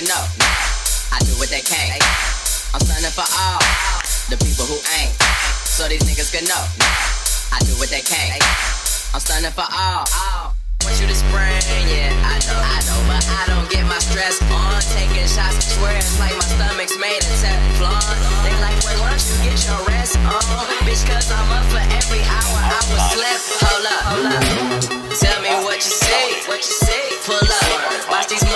can know I do what they can't. I'm stunning for all the people who ain't. So these niggas can know I do what they can't. I'm stunning for all. Want you to spring, yeah, I know, I know, but I don't get my stress on. Taking shots, swear it's like my stomach's made of Teflon. They like, why don't you get your rest on? Bitch, cause I'm up for every hour I was slept. Hold up, hold up. Tell me what you see, what you see. Pull up, watch these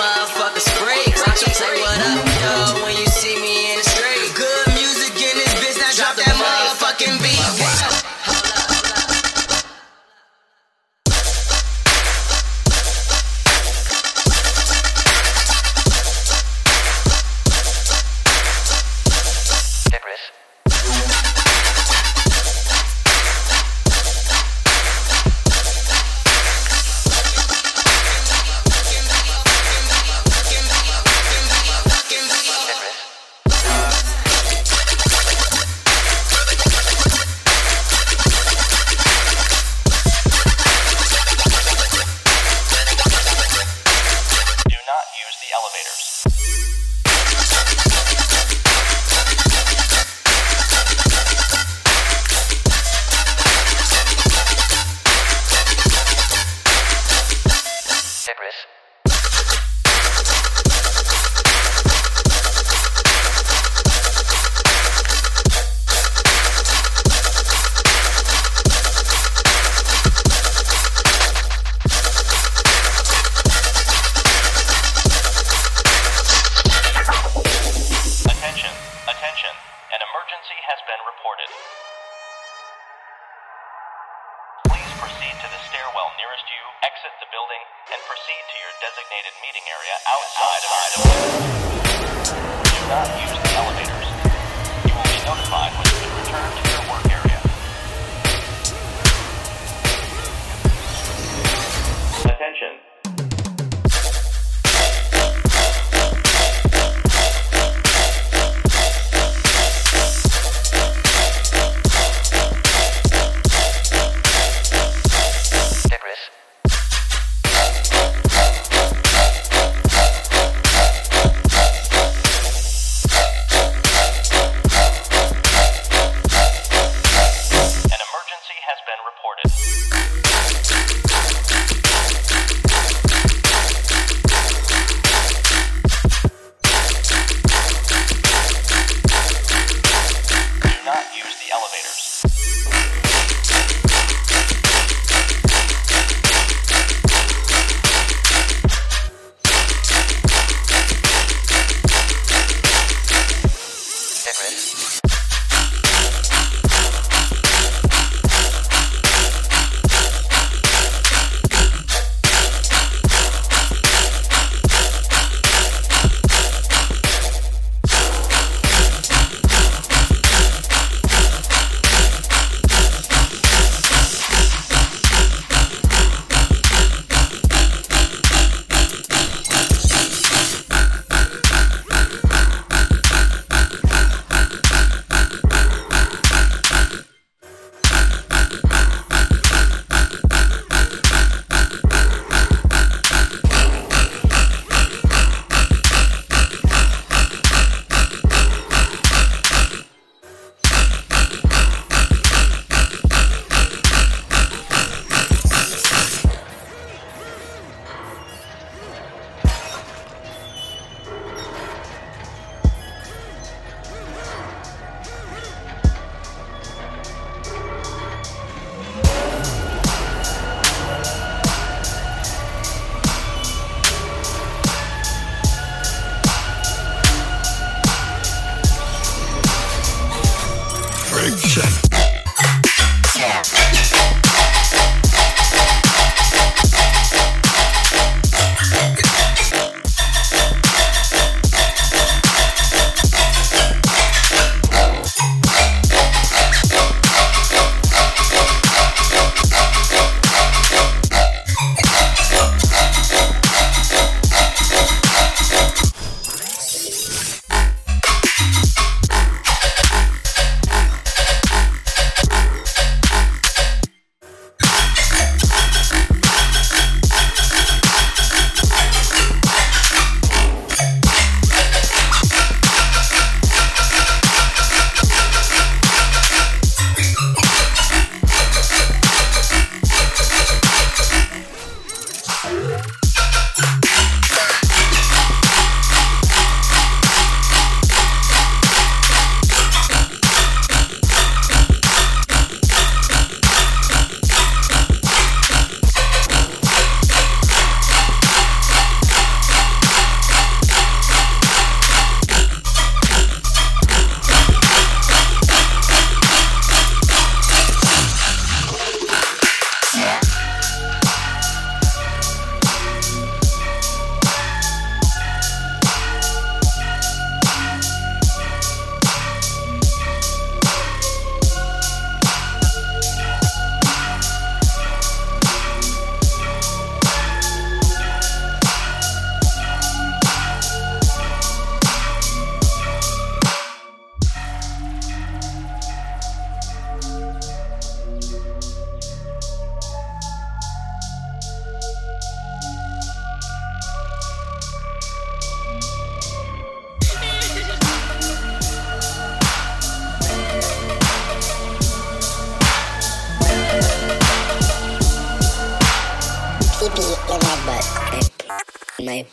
my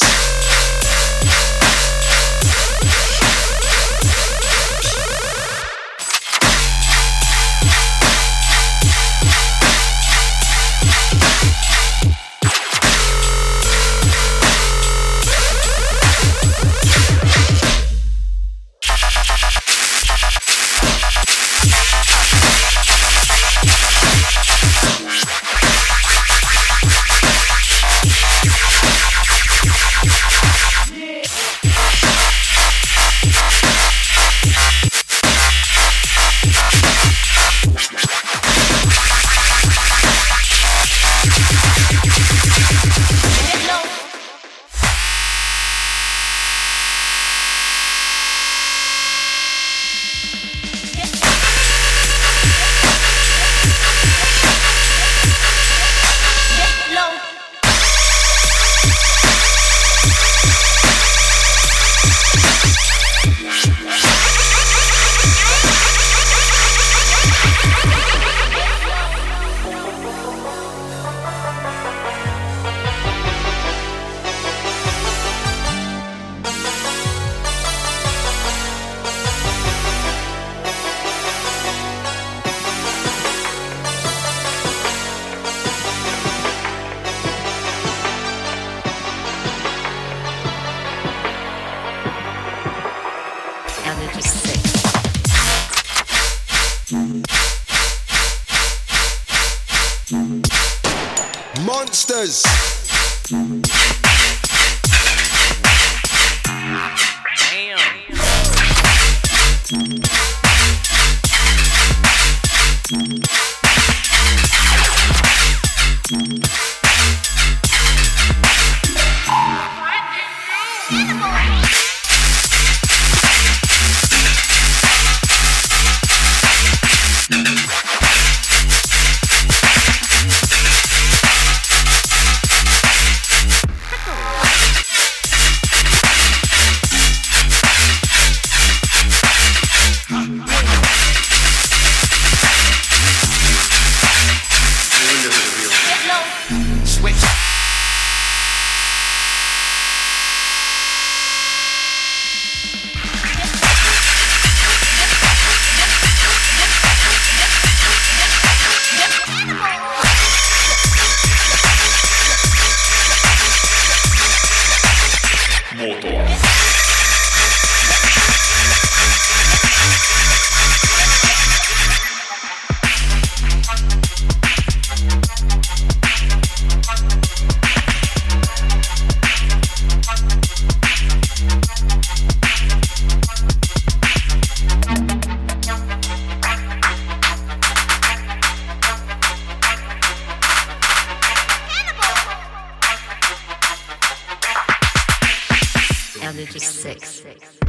Monsters. monsters. six. six.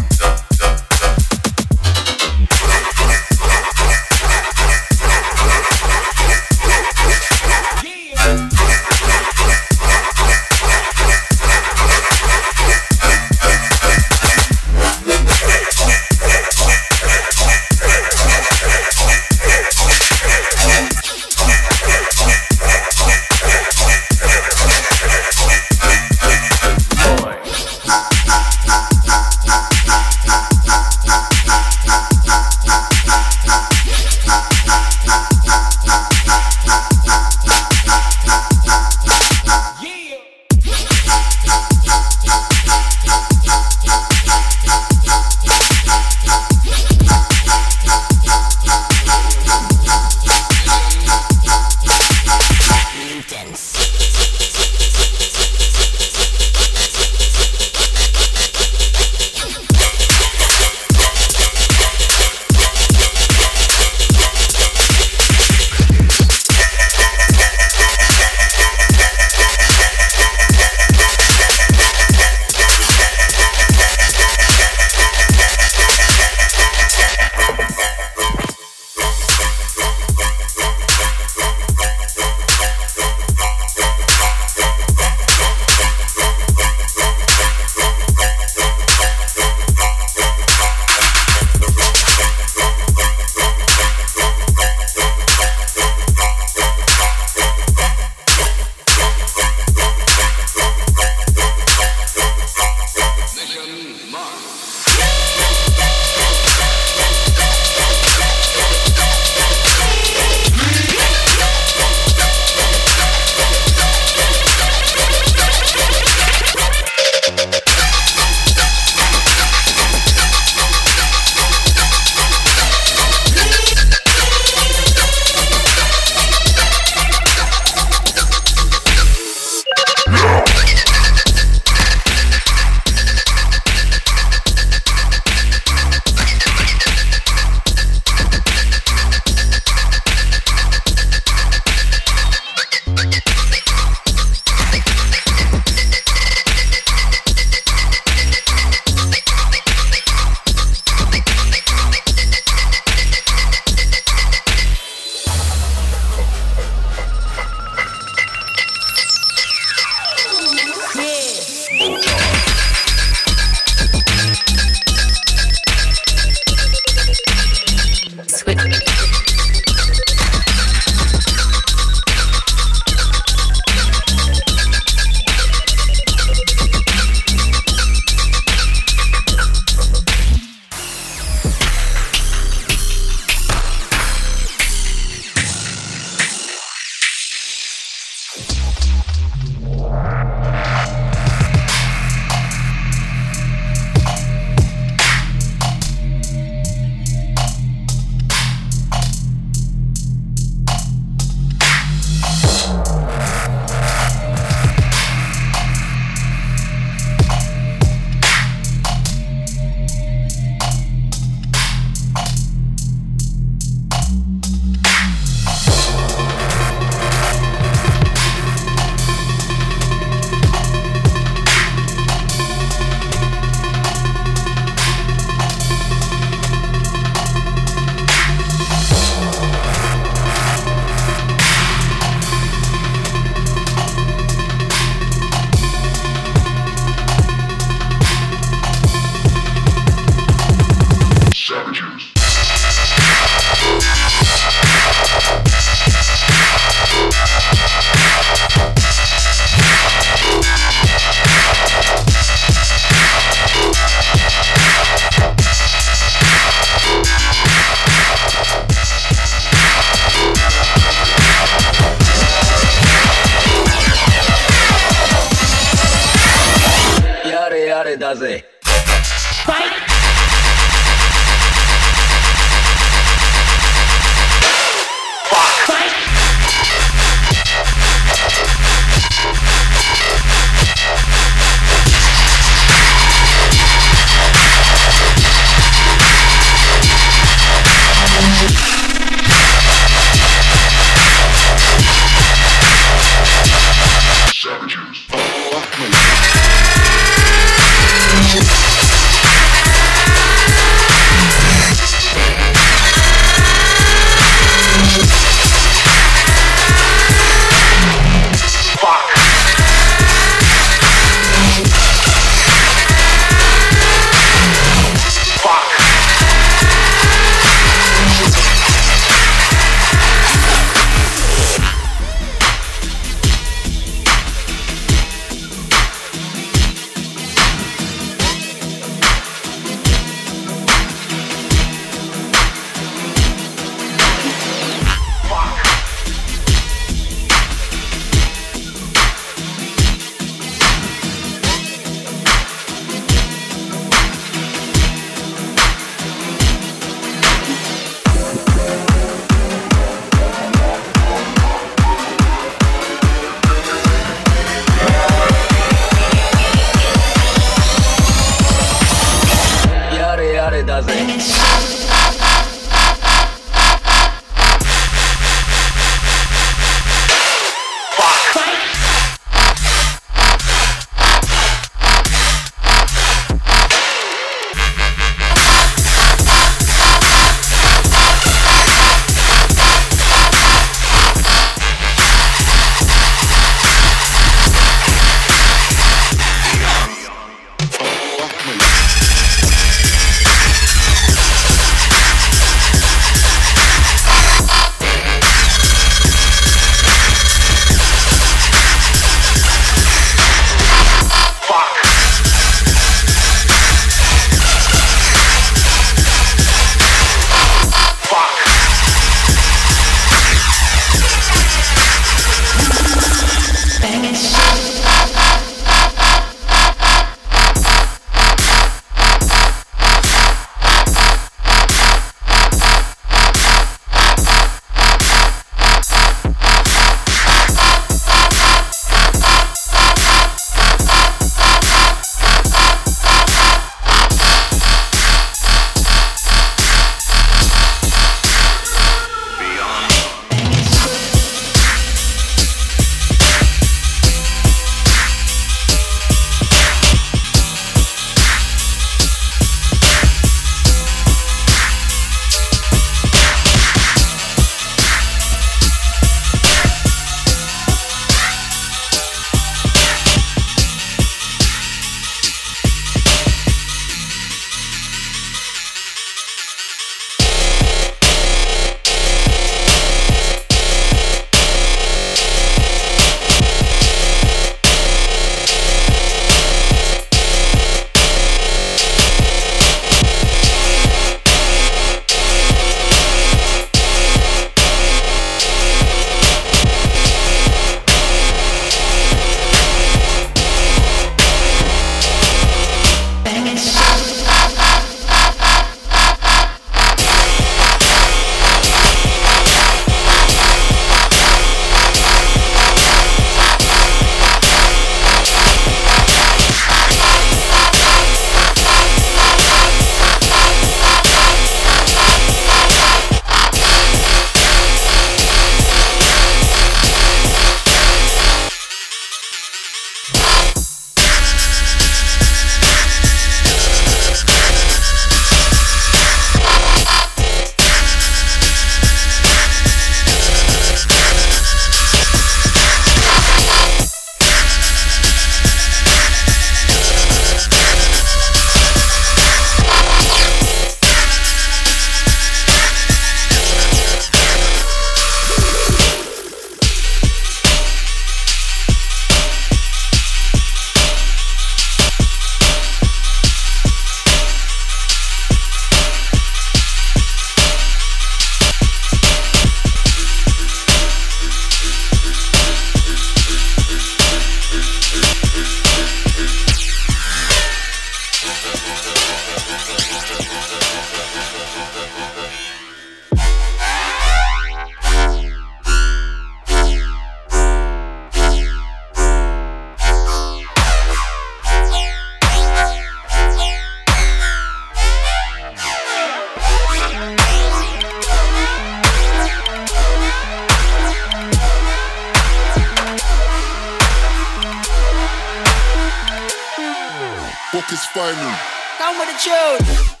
final. Come with the tune.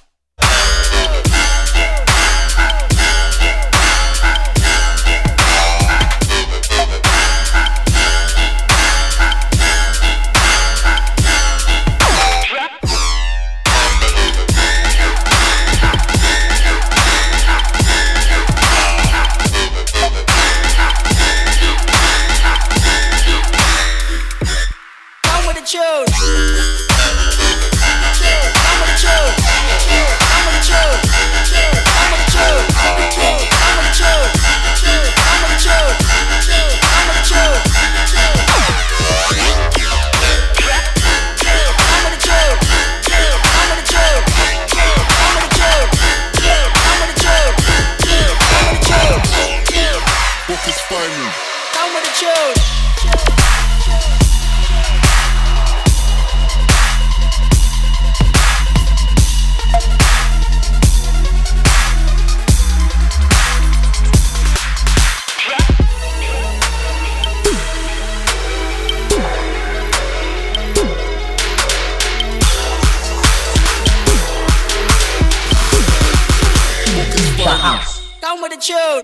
house. Down with the children.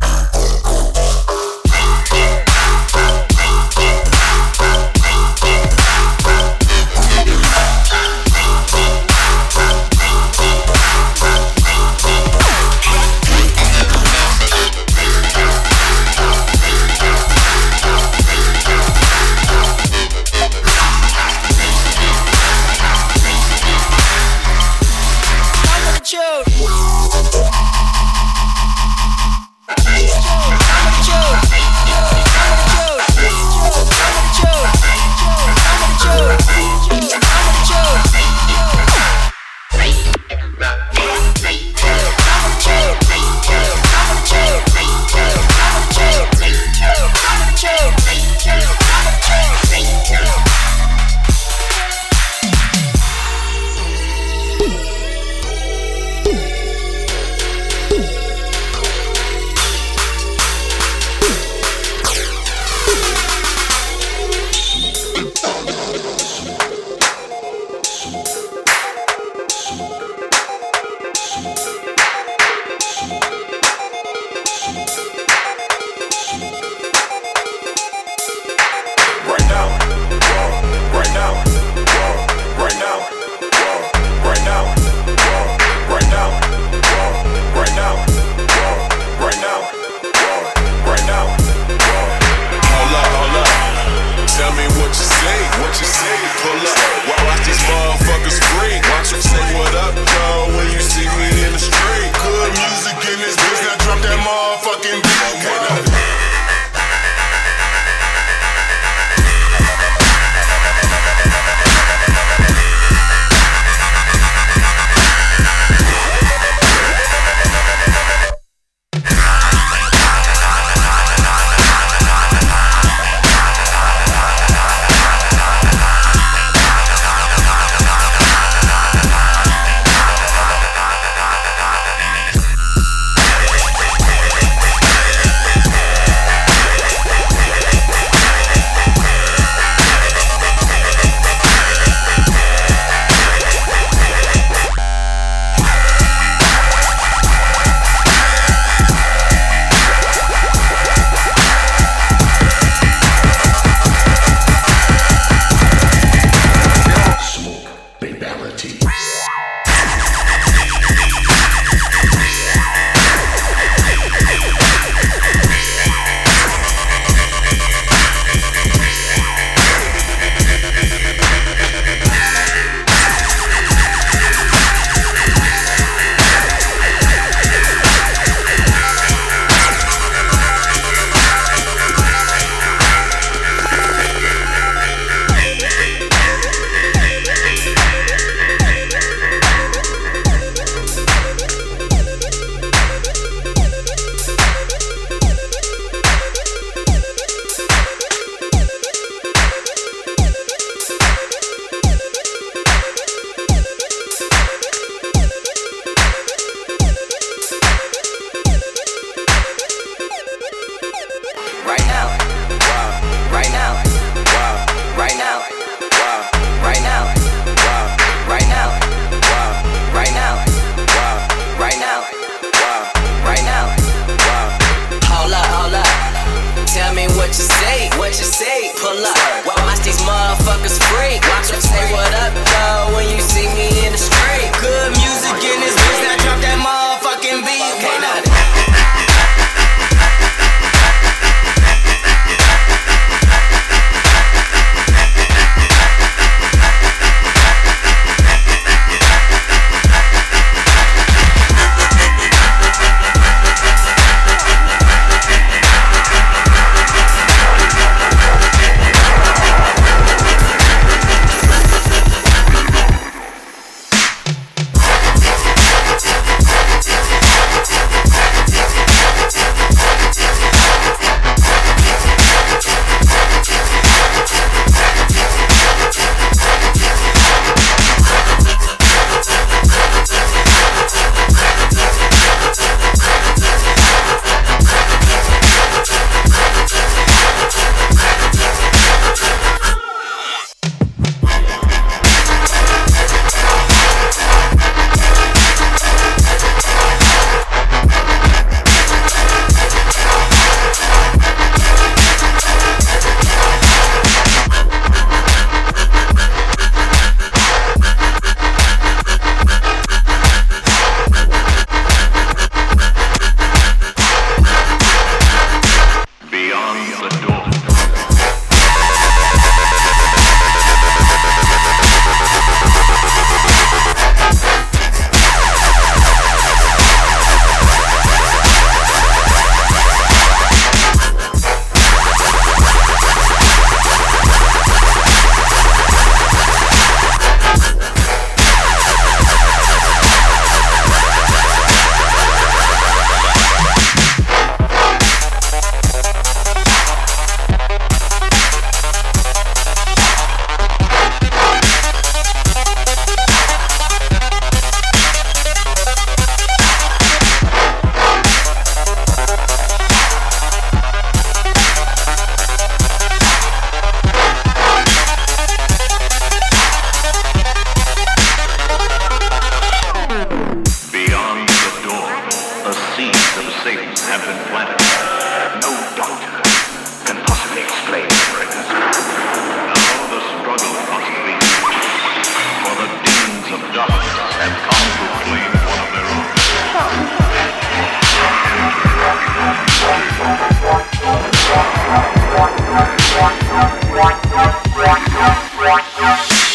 Thank.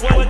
What?